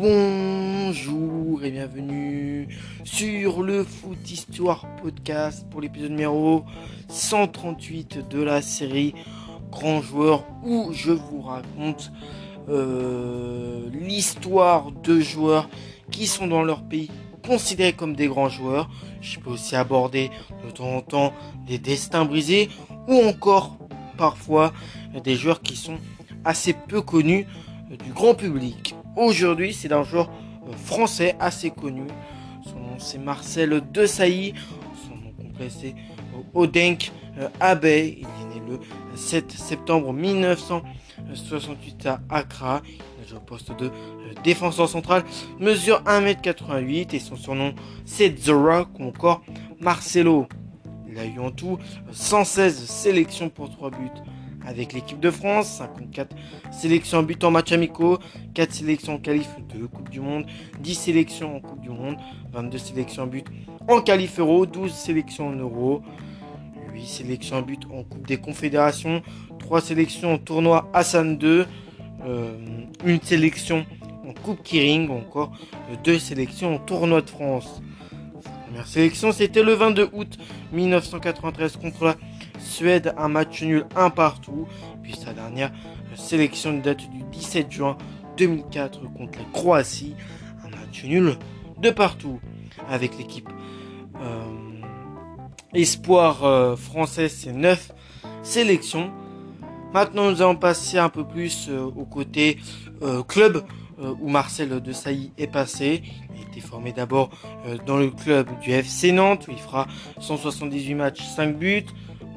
Bonjour et bienvenue sur le Foot Histoire Podcast pour l'épisode numéro 138 de la série Grand Joueur où je vous raconte euh, l'histoire de joueurs qui sont dans leur pays considérés comme des grands joueurs. Je peux aussi aborder de temps en temps des destins brisés ou encore parfois des joueurs qui sont assez peu connus du grand public. Aujourd'hui, c'est d'un joueur euh, français assez connu. Son nom c'est Marcel Desailly. Son nom complet c'est euh, Odenk euh, Abbey. Il est né le 7 septembre 1968 à Accra. Il joue au poste de défenseur central. Mesure 1m88 et son surnom c'est The Rock ou encore Marcelo. Il a eu en tout 116 sélections pour 3 buts avec l'équipe de France, 54 sélections en but en match amicaux, 4 sélections en qualif de Coupe du Monde, 10 sélections en Coupe du Monde, 22 sélections en but en qualif euro, 12 sélections en euro, 8 sélections en but en Coupe des Confédérations, 3 sélections en tournoi Hassan 2, euh, une sélection en Coupe Kiring ou encore 2 sélections en tournoi de France. Sa première sélection c'était le 22 août 1993 contre la Suède, un match nul un partout. Puis sa dernière sélection date du 17 juin 2004 contre la Croatie, un match nul de partout. Avec l'équipe euh, Espoir euh, français, c'est 9 sélections. Maintenant, nous allons passer un peu plus euh, au côté club où Marcel de Sailly est passé. Il a été formé d'abord dans le club du FC Nantes où il fera 178 matchs, 5 buts.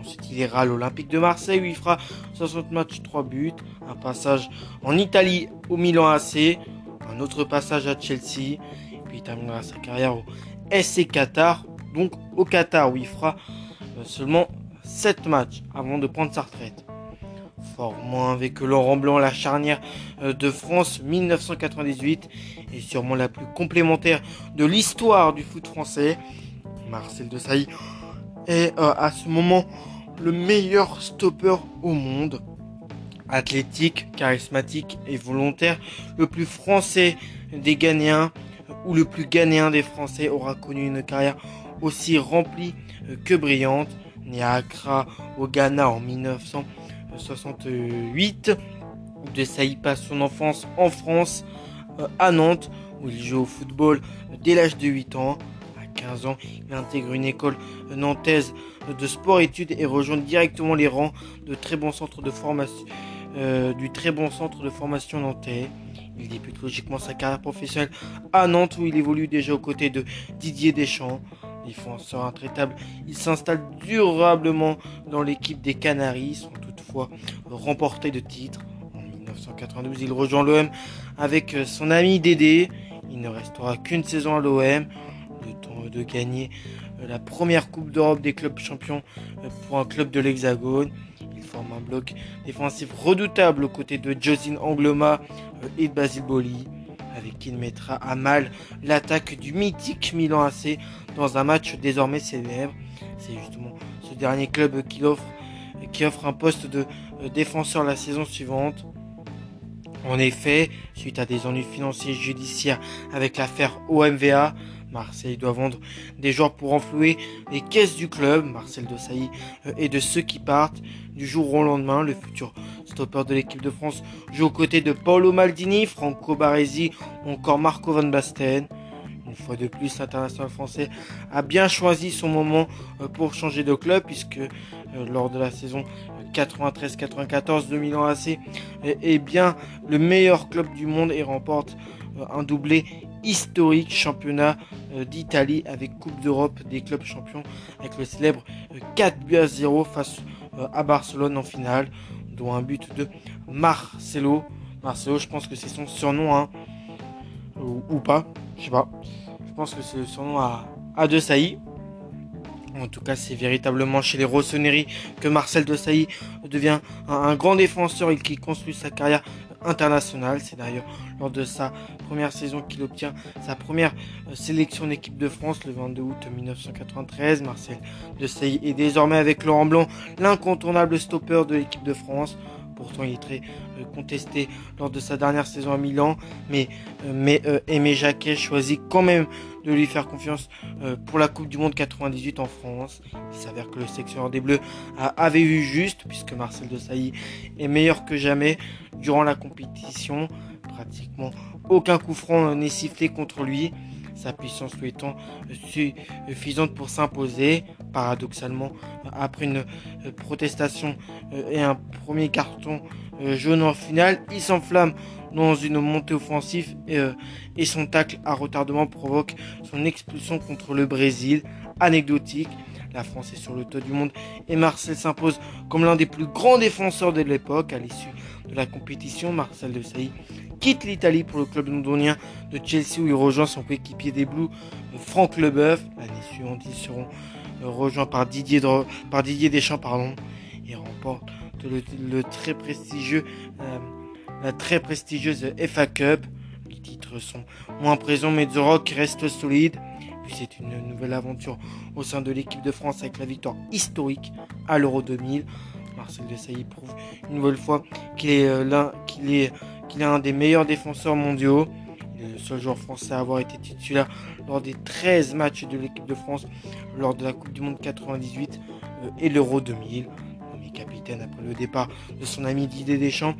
Ensuite, il ira à l'Olympique de Marseille où il fera 60 matchs, 3 buts. Un passage en Italie au Milan AC. Un autre passage à Chelsea. Et puis il terminera sa carrière au SC Qatar. Donc au Qatar où il fera euh, seulement 7 matchs avant de prendre sa retraite. Formant avec Laurent Blanc la charnière euh, de France 1998 et sûrement la plus complémentaire de l'histoire du foot français. Marcel Desailly est euh, à ce moment le meilleur stopper au monde. Athlétique, charismatique et volontaire, le plus français des Ghanéens ou le plus ghanéen des Français aura connu une carrière aussi remplie que brillante. Né à Accra au Ghana en 1968, de Saïd passe son enfance en France, euh, à Nantes, où il joue au football dès l'âge de 8 ans. 15 ans, il intègre une école nantaise de sport-études et rejoint directement les rangs de très bons centres de formation, euh, du très bon centre de formation nantais. Il débute logiquement sa carrière professionnelle à Nantes où il évolue déjà aux côtés de Didier Deschamps. Défenseur intraitable, il s'installe durablement dans l'équipe des Canaries, sans toutefois remporter de titre. En 1992, il rejoint l'OM avec son ami Dédé. Il ne restera qu'une saison à l'OM temps de gagner euh, la première Coupe d'Europe des clubs champions euh, pour un club de l'Hexagone. Il forme un bloc défensif redoutable aux côtés de Josine Angloma euh, et de Basile Boli, avec qui il mettra à mal l'attaque du mythique Milan AC dans un match désormais célèbre. C'est justement ce dernier club qui offre, qui offre un poste de défenseur la saison suivante. En effet, suite à des ennuis financiers judiciaires avec l'affaire OMVA, Marseille doit vendre des joueurs pour enflouer les caisses du club. Marcel de euh, et de ceux qui partent du jour au lendemain. Le futur stopper de l'équipe de France joue aux côtés de Paolo Maldini, Franco Baresi ou encore Marco Van Basten. Une fois de plus, l'international français a bien choisi son moment euh, pour changer de club puisque euh, lors de la saison 93-94 de Milan AC est bien le meilleur club du monde et remporte un doublé historique championnat euh, d'Italie avec Coupe d'Europe des clubs champions avec le célèbre 4 euh, buts à 0 face euh, à Barcelone en finale, dont un but de Marcelo. Marcelo, je pense que c'est son surnom, hein, ou, pas, je sais pas. Je pense que c'est le surnom à, à De Sailly. En tout cas, c'est véritablement chez les Rossoneri que Marcel De Sailly devient un, un, grand défenseur et qui construit sa carrière international. C'est d'ailleurs lors de sa première saison qu'il obtient sa première euh, sélection d'équipe de France le 22 août 1993. Marcel Desailly est désormais avec Laurent Blanc l'incontournable stopper de l'équipe de France. Pourtant, il est très euh, contesté lors de sa dernière saison à Milan. Mais, euh, mais Aimé Jacquet choisit quand même de lui faire confiance pour la Coupe du Monde 98 en France. Il s'avère que le sectionneur des Bleus avait eu juste, puisque Marcel de Sailly est meilleur que jamais durant la compétition. Pratiquement aucun coup franc n'est sifflé contre lui sa puissance lui étant suffisante pour s'imposer. Paradoxalement, après une euh, protestation euh, et un premier carton euh, jaune en finale, il s'enflamme dans une montée offensive et, son tacle à retardement provoque son expulsion contre le Brésil. Anecdotique, la France est sur le toit du monde et Marcel s'impose comme l'un des plus grands défenseurs de l'époque. À l'issue de la compétition, Marcel de Sailly quitte l'Italie pour le club londonien de Chelsea où il rejoint son coéquipier des Blues, Franck Leboeuf. L'année suivante, ils seront euh, rejoints par Didier, par Didier Deschamps pardon, et remportent le, très prestigieux, euh, la très prestigieuse FA Cup. Les titres sont moins présents, mais The Rock reste solide. Puis c'est une nouvelle aventure au sein de l'équipe de France avec la victoire historique à l'Euro 2000. Marcel Desailly prouve une nouvelle fois qu'il est euh, l'un, qu'il est qu'il est un des meilleurs défenseurs mondiaux. Il est le seul joueur français à avoir été titulaire lors des 13 matchs de l'équipe de France lors de la Coupe du Monde 98 euh, et l'Euro 2000. Nommé capitaine après le départ de son ami Didier Deschamps,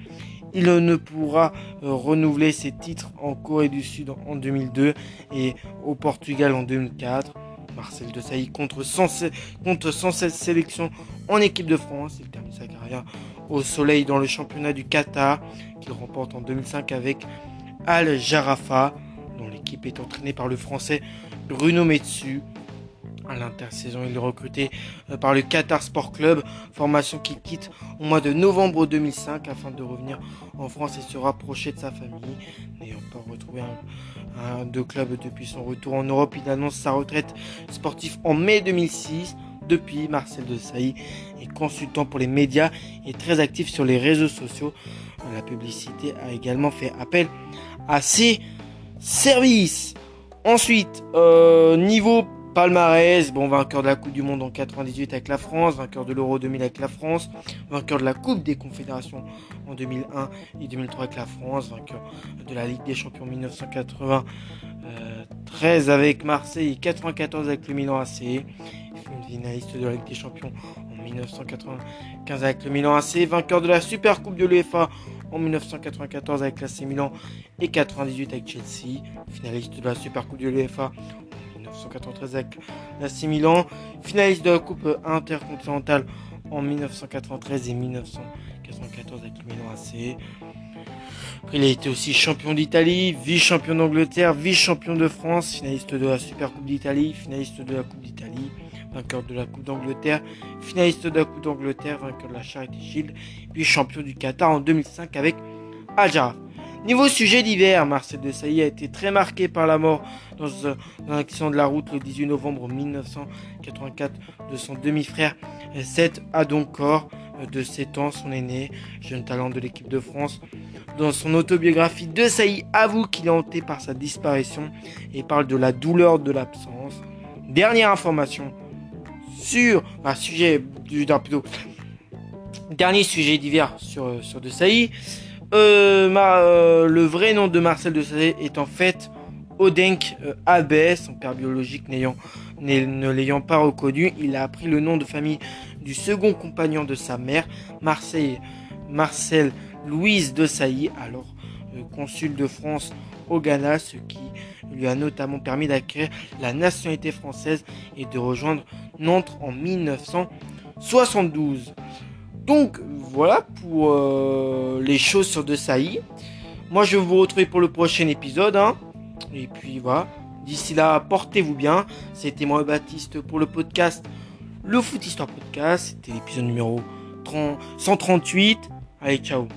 il ne pourra euh, renouveler ses titres en Corée du Sud en 2002 et au Portugal en 2004. Marcel Desailly contre 116, contre 116 sélections en équipe de France. Il termine sa carrière au soleil dans le championnat du Qatar qu'il remporte en 2005 avec Al Jarafa, dont l'équipe est entraînée par le français Bruno Metsu. À l'intersaison, il est recruté euh, par le Qatar Sport Club, formation qu'il quitte au mois de novembre 2005 afin de revenir en France et se rapprocher de sa famille. N'ayant pas retrouvé un, de club depuis son retour en Europe, il annonce sa retraite sportive en mai 2006 depuis, Marcel Desailly est consultant pour les médias et très actif sur les réseaux sociaux. La publicité a également fait appel à ses services. Ensuite, euh, niveau palmarès, bon, vainqueur de la Coupe du Monde en 98 avec la France, vainqueur de l'Euro 2000 avec la France, vainqueur de la Coupe des Confédérations en 2001 et 2003 avec la France, vainqueur de la Ligue des Champions 1993 13 avec Marseille et 94 avec le Milan AC finaliste de la Ligue des Champions en 1995 avec le Milan AC, vainqueur de la Super Coupe de l'UEFA en 1994 avec l'AC Milan et 98 avec Chelsea, finaliste de la Super Coupe de l'UEFA en 1993 avec l'AC Milan, finaliste de la Coupe intercontinentale en 1993 et 1994 avec le Milan AC. Il a été aussi champion d'Italie, vice-champion d'Angleterre, vice-champion de France, finaliste de la Super Coupe d'Italie, finaliste de la Coupe d'Italie, vainqueur de la Coupe d'Angleterre, finaliste de la Coupe d'Angleterre, vainqueur de la Charity Shield, puis champion du Qatar en 2005 avec Al Niveau sujet d'hiver, Marcel Desailly a été très marqué par la mort dans, un accident de la route le 18 novembre 1984 de son demi-frère Seth Adoncor de 7 ans, son aîné, jeune talent de l'équipe de France. Dans son autobiographie, Desailly avoue qu'il est hanté par sa disparition et parle de la douleur de l'absence. Dernière information, sur un sujet du plutôt dernier sujet d'hiver sur De Sailly. Euh, euh, le vrai nom de Marcel De Sailly est en fait Odenk euh, son père biologique n'ayant ne l'ayant pas reconnu, il a appris le nom de famille du second compagnon de sa mère, Marseille, Marcel Louise de Sailly, alors consul de France au Ghana, ce qui lui a notamment permis d'acquérir la nationalité française et de rejoindre Nantes en 1972. Donc voilà pour euh, les choses sur De Sailly. Moi je vais vous retrouver pour le prochain épisode. Hein. Et puis voilà. D'ici là, portez-vous bien. C'était moi Baptiste pour le podcast Le Foot Histoire Podcast. C'était l'épisode numéro 138. Allez, ciao